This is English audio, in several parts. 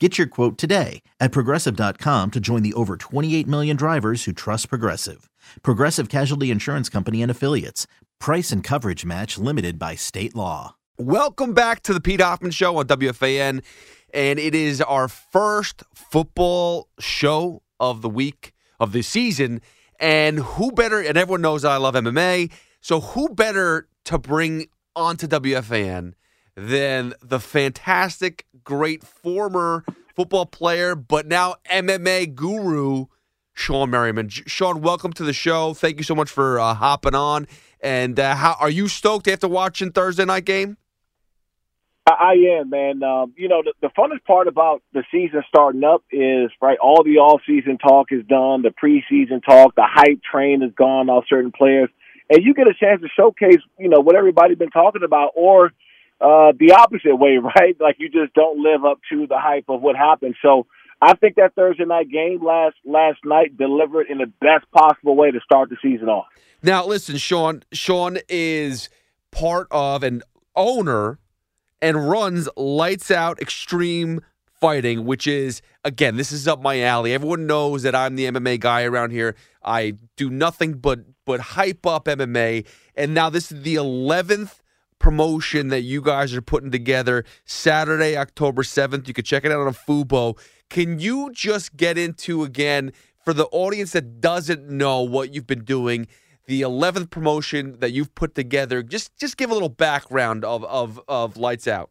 Get your quote today at progressive.com to join the over 28 million drivers who trust Progressive. Progressive Casualty Insurance Company and Affiliates. Price and coverage match limited by state law. Welcome back to the Pete Hoffman Show on WFAN. And it is our first football show of the week, of the season. And who better, and everyone knows I love MMA. So who better to bring onto WFAN than the fantastic, great former football player, but now MMA guru, Shawne Merriman. Shawne, welcome to the show. Thank you so much for uh, hopping on. And uh, how are you stoked after watching Thursday night game? I am, man. Um, you know, the, the funnest part about the season starting up is right. All the off-season talk is done. The preseason talk, the hype train is gone off certain players, and you get a chance to showcase, you know, what everybody's been talking about, or uh, the opposite way, right? Like you just don't live up to the hype of what happened. So I think that Thursday night game last last night delivered in the best possible way to start the season off. Now, listen, Shawne. Shawne is part of an owner and runs Lights Out Xtreme Fighting, which is again, this is up my alley. Everyone knows that I'm the MMA guy around here. I do nothing but but hype up MMA, and now this is the eleventh promotion that you guys are putting together Saturday, October 7th. You can check it out on Fubo. Can you just get into again for the audience that doesn't know what you've been doing, the 11th promotion that you've put together? Just just give a little background of of of Lights Out.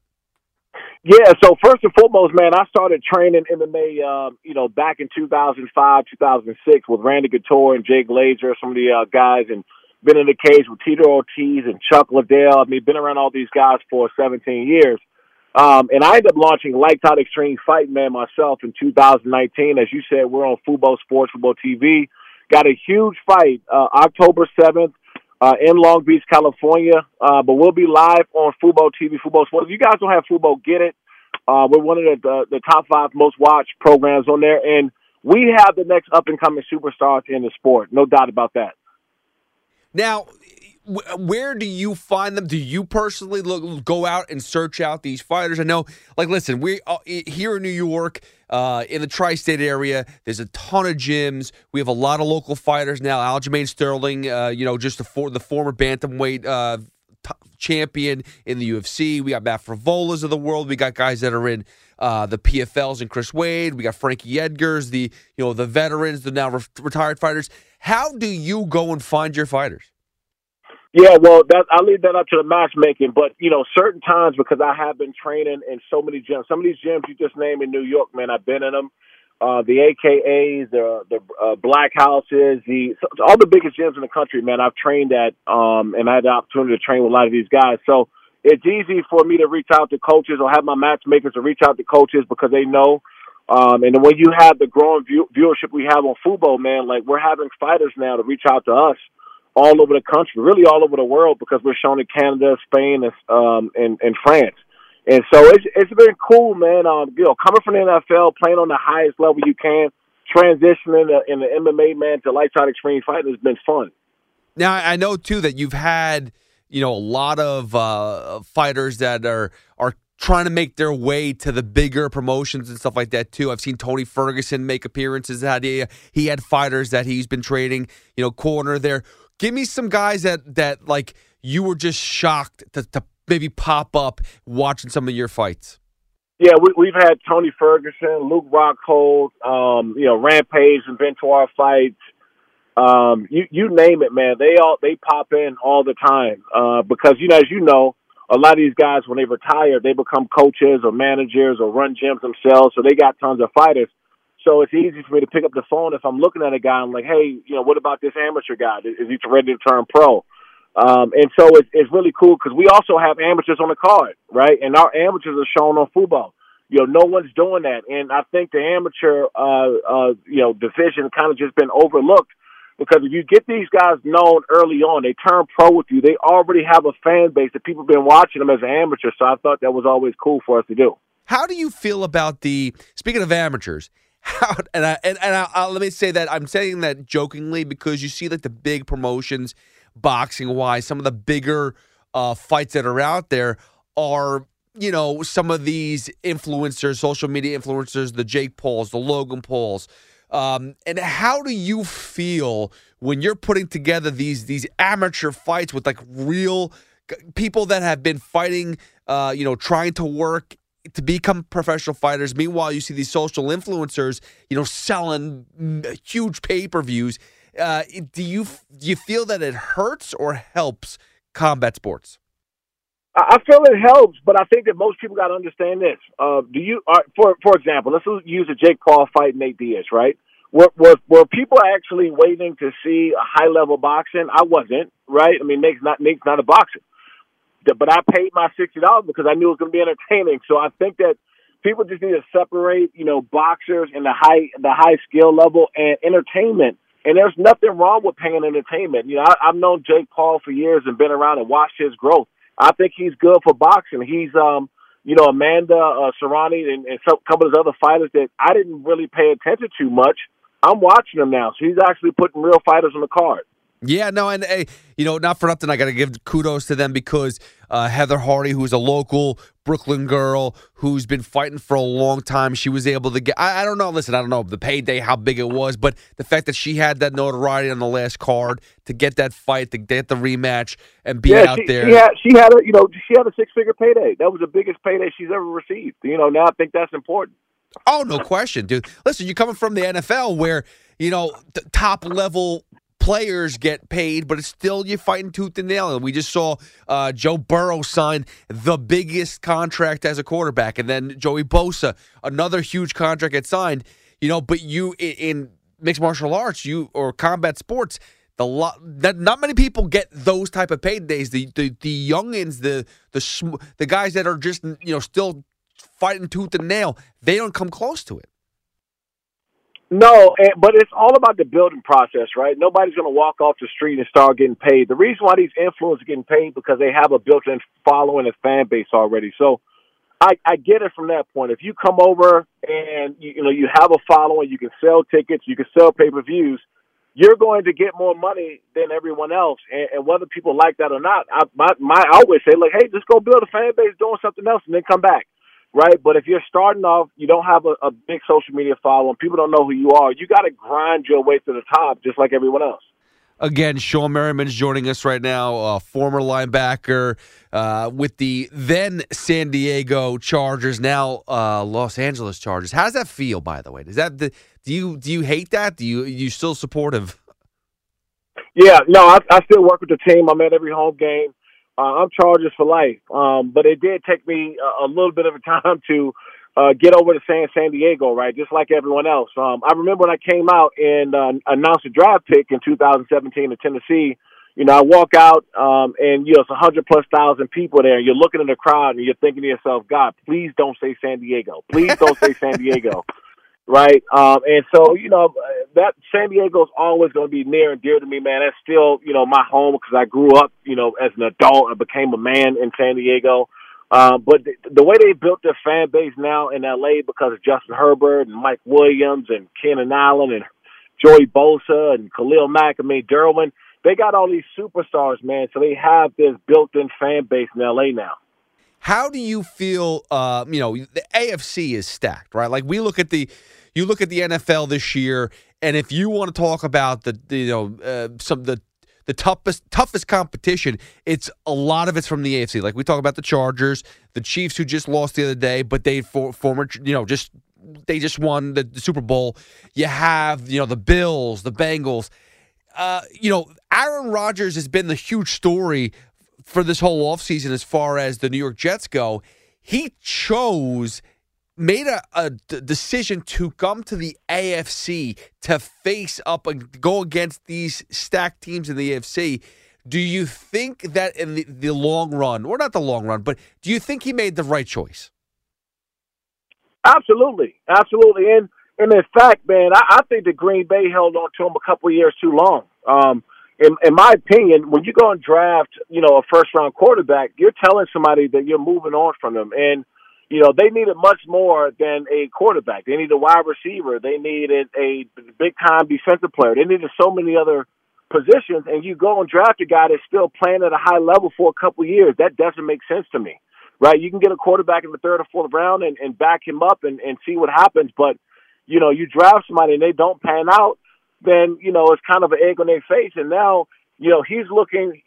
Yeah, so first and foremost, man, I started training MMA, um, you know, back in 2005, 2006 with Randy Couture and Jay Glazer, some of the uh, guys, and been in the cage with Tito Ortiz and Chuck Liddell. I mean, been around all these guys for 17 years. Um, and I ended up launching Lights Out Extreme Fight Man myself in 2019. As you said, we're on Fubo Sports, Fubo TV. Got a huge fight uh, October 7th uh, in Long Beach, California. Uh, but we'll be live on Fubo TV, Fubo Sports. If you guys don't have Fubo, get it. Uh, we're one of the, the, the top five most watched programs on there. And we have the next up and coming superstars in the sport. No doubt about that. Now, where do you find them? Do you personally look, go out and search out these fighters? I know, like, listen, we uh, here in New York, uh, in the tri-state area, there's a ton of gyms. We have a lot of local fighters now. Aljamain Sterling, uh, you know, just the, for, the former bantamweight uh, t- champion in the UFC. We got Matt Frevolas of the world. We got guys that are in uh, the PFLs and Chris Wade. We got Frankie Edgars, the you know the veterans, the now re- retired fighters. How do you go and find your fighters? Yeah, well, that, I leave that up to the matchmaking. But you know, certain times because I have been training in so many gyms. Some of these gyms you just named in New York, man, I've been in them. Uh, the AKAs, the the uh, Black Houses, the all the biggest gyms in the country, man. I've trained at, um, and I had the opportunity to train with a lot of these guys. So it's easy for me to reach out to coaches or have my matchmakers to reach out to coaches because they know. Um, and when you have the growing view- viewership we have on Fubo, man, like we're having fighters now to reach out to us all over the country, really all over the world, because we're shown in Canada, Spain, um, and, and France. And so it's it's been cool, man. Um, you know, coming from the NFL, playing on the highest level you can, transitioning in the MMA, man, to lights out extreme fighting has been fun. Now I know too that you've had you know a lot of uh, fighters that are are trying to make their way to the bigger promotions and stuff like that too. I've seen Tony Ferguson make appearances. That he he had fighters that he's been trading, you know, corner there. Give me some guys that that like you were just shocked to, to maybe pop up watching some of your fights. Yeah, we, we've had Tony Ferguson, Luke Rockhold, um, you know, Rampage and Ventura fights. Um, you you name it, man. They all they pop in all the time uh, because you know, as you know, a lot of these guys when they retire, they become coaches or managers or run gyms themselves, so they got tons of fighters. So it's easy for me to pick up the phone if I'm looking at a guy. I'm like, hey, you know, what about this amateur guy? Is, he ready to turn pro? Um, and so it's, it's really cool because we also have amateurs on the card, right? And our amateurs are shown on Fubo. You know, no one's doing that, and I think the amateur, uh, uh, you know, division kind of just been overlooked because if you get these guys known early on, they turn pro with you. They already have a fan base that people have been watching them as an amateur. So I thought that was always cool for us to do. How do you feel about the speaking of amateurs? How and I, and, and I, I, let me say that I'm saying that jokingly because you see like the big promotions, boxing wise, some of the bigger uh, fights that are out there are you know some of these influencers, social media influencers, the Jake Pauls, the Logan Pauls um, and how do you feel when you're putting together these these amateur fights with like real people that have been fighting, uh, you know, trying to work to become professional fighters. Meanwhile, you see these social influencers, you know, selling huge pay per views. Uh, do you do you feel that it hurts or helps combat sports? I feel it helps, but I think that most people got to understand this. Uh, do you, uh, for for example, let's use a Jake Paul fight Nate Diaz, right? Were, were were people actually waiting to see a high level boxing? I wasn't, right? I mean, Nate's not Nate's not a boxer, but I paid my sixty dollars because I knew it was going to be entertaining. So I think that people just need to separate, you know, boxers and the high the high skill level and entertainment. And there's nothing wrong with paying entertainment. You know, I, I've known Jake Paul for years and been around and watched his growth I think he's good for boxing. He's um you know Amanda uh, Serrano and, and some couple of other fighters that I didn't really pay attention to much. I'm watching him now, so he's actually putting real fighters on the card. Yeah, no, and hey, you know, not for nothing, I got to give kudos to them because uh, Heather Hardy, who's a local Brooklyn girl who's been fighting for a long time, she was able to get. I, I, don't know. Listen, I don't know the payday, how big it was, but the fact that she had that notoriety on the last card to get that fight, to get the rematch, and be yeah, out she, there. She had, she had a, you know, she had a six figure payday. That was the biggest payday she's ever received. You know, now I think that's important. Oh, no question, dude. Listen, you're coming from the NFL where you know top level players get paid, but it's still you're fighting tooth and nail. And we just saw uh, Joe Burrow sign the biggest contract as a quarterback, and then Joey Bosa, another huge contract get signed. You know, but you in, in mixed martial arts, you or combat sports, the lot that not many people get those type of paydays. The the the youngins, the the the guys that are just you know still fighting tooth and nail, they don't come close to it. No, eh, but it's all about the building process, right? Nobody's going to walk off the street and start getting paid. The reason why these influencers are getting paid because they have a built-in following and fan base already. So I, I get it from that point. If you come over and you, you know you have a following, you can sell tickets, you can sell pay-per-views. You're going to get more money than everyone else, and, and whether people like that or not, I, my, my I always say like, hey, just go build a fan base doing something else, and then come back right? But if you're starting off, you don't have a, a big social media following, people don't know who you are, you got to grind your way to the top just like everyone else. Again, Shawne Merriman's joining us right now, a former linebacker uh, with the then San Diego Chargers, now uh, Los Angeles Chargers. How does that feel, by the way? Does that do you do you hate that? Do you you still supportive? Yeah, no, I, I still work with the team. I'm at every home game. Uh, I'm Chargers for life. Um, but it did take me a, a little bit of a time to uh, get over to San San Diego, right? Just like everyone else. Um, I remember when I came out and uh, announced a draft pick in 2017 in Tennessee. You know, I walk out um, and you know it's a hundred plus thousand people there. And you're looking at the crowd and you're thinking to yourself, God, please don't say San Diego. Please don't say San Diego. right? Um, and so, you know, that San Diego's always going to be near and dear to me, man. That's still, you know, my home because I grew up, you know, as an adult. I became a man in San Diego. Um, but the, the way they built their fan base now in LA because of Justin Herbert and Mike Williams and Keenan Allen and Joey Bosa and Khalil Mack, I mean, Derwin, they got all these superstars, man. So they have this built-in fan base in LA now. How do you feel? Uh, you know, the AFC is stacked, right? Like we look at the, you look at the NFL this year, and if you want to talk about the, you know, uh, some the the toughest toughest competition, it's a lot of it's from the AFC. Like we talk about the Chargers, the Chiefs who just lost the other day, but they for, former you know just they just won the, the, Super Bowl. You have you know the Bills, the Bengals. Uh, you know Aaron Rodgers has been the huge story for this whole offseason as far as the New York Jets go. He chose made a, a d- decision to come to the AFC to face up and go against these stacked teams in the AFC. Do you think that in the, the long run, or not the long run, but do you think he made the right choice? Absolutely, absolutely, and and in fact, man, I, I think the Green Bay held on to him a couple years too long. Um, in, in my opinion, when you go and draft, you know, a first round quarterback, you're telling somebody that you're moving on from them, and you know, they needed much more than a quarterback. They needed a wide receiver. They needed a big time defensive player. They needed so many other positions. And you go and draft a guy that's still playing at a high level for a couple years. That doesn't make sense to me, right? You can get a quarterback in the third or fourth round and, and back him up and, and see what happens. But, you know, you draft somebody and they don't pan out, then, you know, it's kind of an egg on their face. And now, you know, he's looking,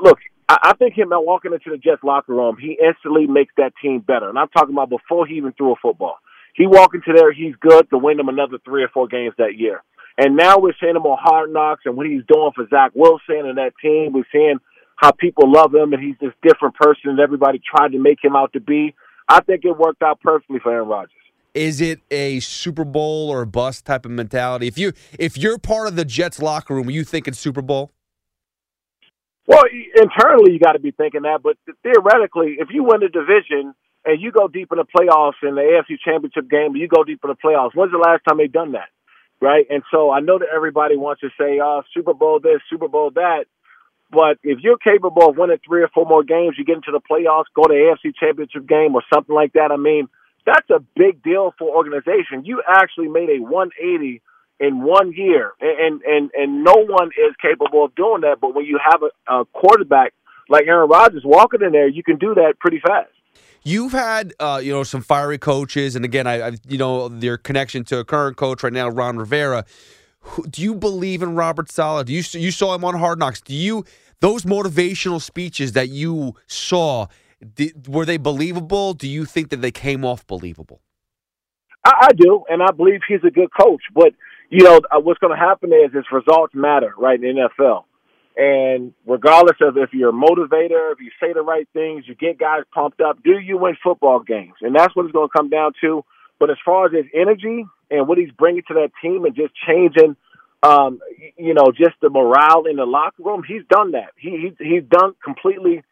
look, I, think him walking into the Jets locker room, he instantly makes that team better. And I'm talking about before he even threw a football. He walk into there, he's good to win them another three or four games that year. And now we're seeing him on Hard Knocks and what he's doing for Zach Wilson and that team. We're seeing how people love him and he's this different person than everybody tried to make him out to be. I think it worked out perfectly for Aaron Rodgers. Is it a Super Bowl or a bust type of mentality? If you if you're part of the Jets locker room, are you thinking Super Bowl? Well, internally you got to be thinking that, but theoretically, if you win the division and you go deep in the playoffs in the AFC Championship game, you go deep in the playoffs. When's the last time they've done that? Right? And so I know that everybody wants to say, "Oh, Super Bowl this, Super Bowl that," but if you're capable of winning three or four more games, you get into the playoffs, go to AFC Championship game or something like that. I mean, that's a big deal for organization. You actually made a 180 in one year, and and and no one is capable of doing that. But when you have a, a quarterback like Aaron Rodgers walking in there, you can do that pretty fast. You've had, uh, you know, some fiery coaches, and again, I, I, you know, your connection to a current coach right now, Ron Rivera. Do you believe in Robert Saleh? Do you you saw him on Hard Knocks? Do you those motivational speeches that you saw? Did, were they believable? Do you think that they came off believable? I, I do, and I believe he's a good coach. But you know, uh, what's going to happen is is results matter, right, in the NFL. And regardless of if you're a motivator, if you say the right things, you get guys pumped up, do you win football games? And that's what it's going to come down to. But as far as his energy and what he's bringing to that team and just changing, um, you know, just the morale in the locker room, he's done that. He, he he's done completely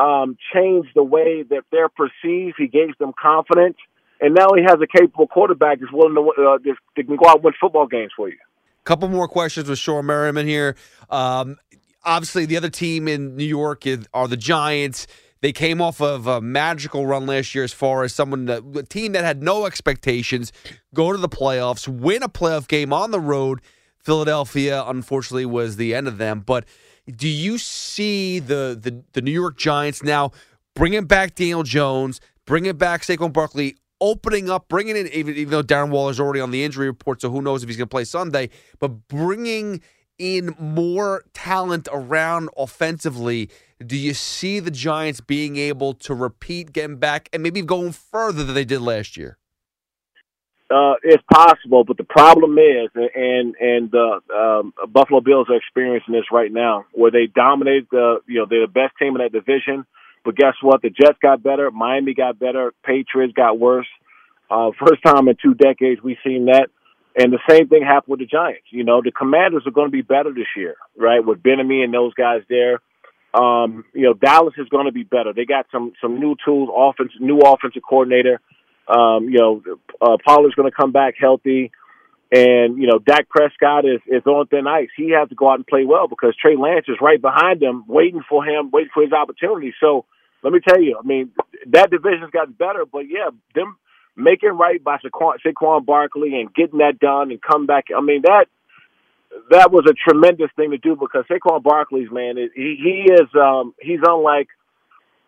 um, changed the way that they're perceived. He gave them confidence and now he has a capable quarterback that's willing to, uh, that can go out and win football games for you. Couple more questions with Shawne Merriman here. Um, obviously, the other team in New York is, are the Giants. They came off of a magical run last year as far as someone, that, a team that had no expectations, go to the playoffs, win a playoff game on the road. Philadelphia, unfortunately, was the end of them. But do you see the the, the New York Giants now bringing back Daniel Jones, bringing back Saquon Barkley opening up, bringing in, even, even though Darren Waller's already on the injury report, so who knows if he's going to play Sunday, but bringing in more talent around offensively. Do you see the Giants being able to repeat, getting back, and maybe going further than they did last year? Uh, it's possible, but the problem is, and and the um, Buffalo Bills are experiencing this right now, where they dominate the, you know, they're the best team in that division but guess what? The Jets got better. Miami got better. Patriots got worse. Uh, first time in two decades we've seen that. And the same thing happened with the Giants. You know, the Commanders are going to be better this year, right? With Bieniemy and those guys there. Um, you know, Dallas is going to be better. They got some some new tools, offense, new offensive coordinator. Um, you know, uh, Pollard's going to come back healthy, and you know, Dak Prescott is is on thin ice. He has to go out and play well because Trey Lance is right behind him, waiting for him, waiting for his opportunity. So let me tell you, I mean, that division's gotten better, but yeah, them making right by Saquon, Saquon Barkley and getting that done and come back. I mean, that that was a tremendous thing to do because Saquon Barkley's man, he he is um he's unlike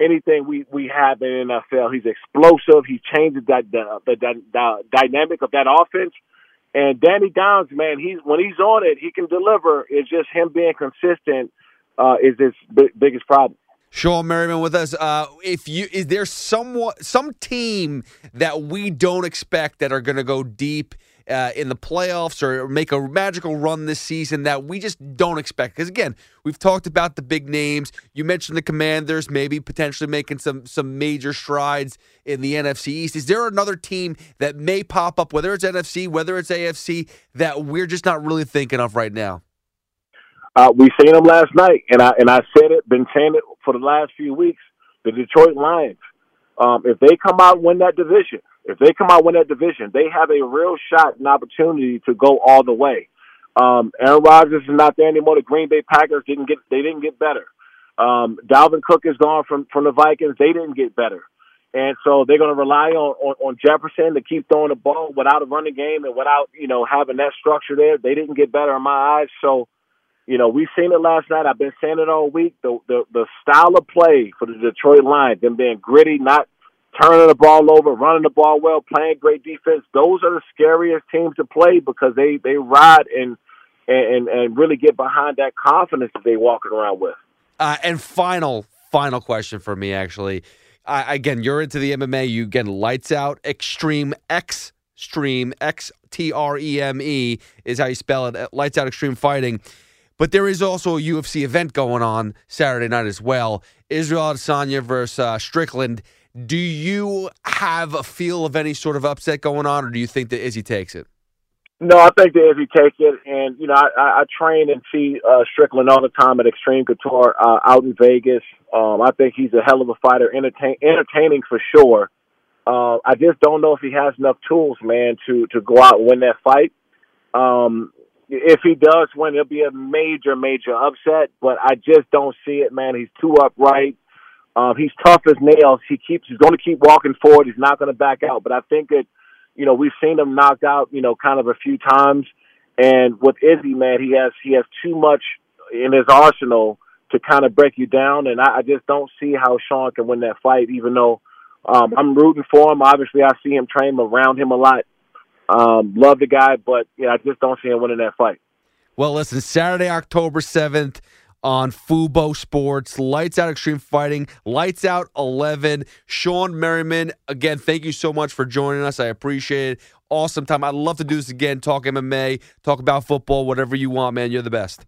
anything we we have in NFL. He's explosive. He changes that the, the, the, dynamic of that offense. And Danny Dimes, man, he's when he's on it, he can deliver. It's just him being consistent uh, is his b- biggest problem. Shawne Merriman with us. Uh, if you is there somewhat some team that we don't expect that are going to go deep uh, in the playoffs or make a magical run this season that we just don't expect? Because again, we've talked about the big names. You mentioned the Commanders, maybe potentially making some some major strides in the NFC East. Is there another team that may pop up, whether it's NFC, whether it's AFC, that we're just not really thinking of right now? Uh, we seen them last night, and I and I said it, been saying it for the last few weeks. The Detroit Lions, um, if they come out and win that division, if they come out win that division, they have a real shot and opportunity to go all the way. Um, Aaron Rodgers is not there anymore. The Green Bay Packers didn't get they didn't get better. Um, Dalvin Cook is gone from from the Vikings. They didn't get better. And so they're going to rely on, on, on Jefferson to keep throwing the ball without a running game and without, you know, having that structure there. They didn't get better in my eyes. So, you know, we've seen it last night. I've been saying it all week. The the, the style of play for the Detroit Lions, them being gritty, not turning the ball over, running the ball well, playing great defense. Those are the scariest teams to play because they they ride and and and really get behind that confidence that they walking around with. Uh, and final final question for me, actually. Again, you're into the MMA. You again, lights out, extreme, X stream, X T R E M E is how you spell it. Lights out, extreme fighting. But there is also a UFC event going on Saturday night as well. Israel Adesanya versus uh, Strickland. Do you have a feel of any sort of upset going on, or do you think that Izzy takes it? No, I think that Izzy takes it, and you know, I, I, I train and see uh, Strickland all the time at Xtreme Couture uh, out in Vegas. Um, I think he's a hell of a fighter, entertain, entertaining for sure. Uh, I just don't know if he has enough tools, man, to to go out and win that fight. Um, if he does win, it'll be a major, major upset. But I just don't see it, man. He's too upright. Um, he's tough as nails. He keeps. He's going to keep walking forward. He's not going to back out. But I think that, you know, we've seen him knocked out, you know, kind of a few times. And with Izzy, man, he has he has too much in his arsenal to kind of break you down. And I, I just don't see how Sean can win that fight, even though um, I'm rooting for him. Obviously, I see him train around him a lot. Um, love the guy, but yeah, I just don't see him winning that fight. Well, listen, Saturday, October 7th on Fubo Sports, Lights Out Xtreme Fighting, Lights Out 11. Shawne Merriman, again, thank you so much for joining us. I appreciate it. Awesome time. I'd love to do this again, talk MMA, talk about football, whatever you want, man. You're the best.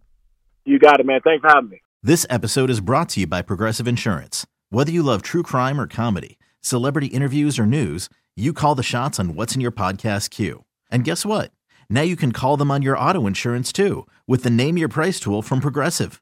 You got it, man. Thanks for having me. This episode is brought to you by Progressive Insurance. Whether you love true crime or comedy, celebrity interviews or news, you call the shots on what's in your podcast queue. And guess what? Now you can call them on your auto insurance too with the Name Your Price tool from Progressive.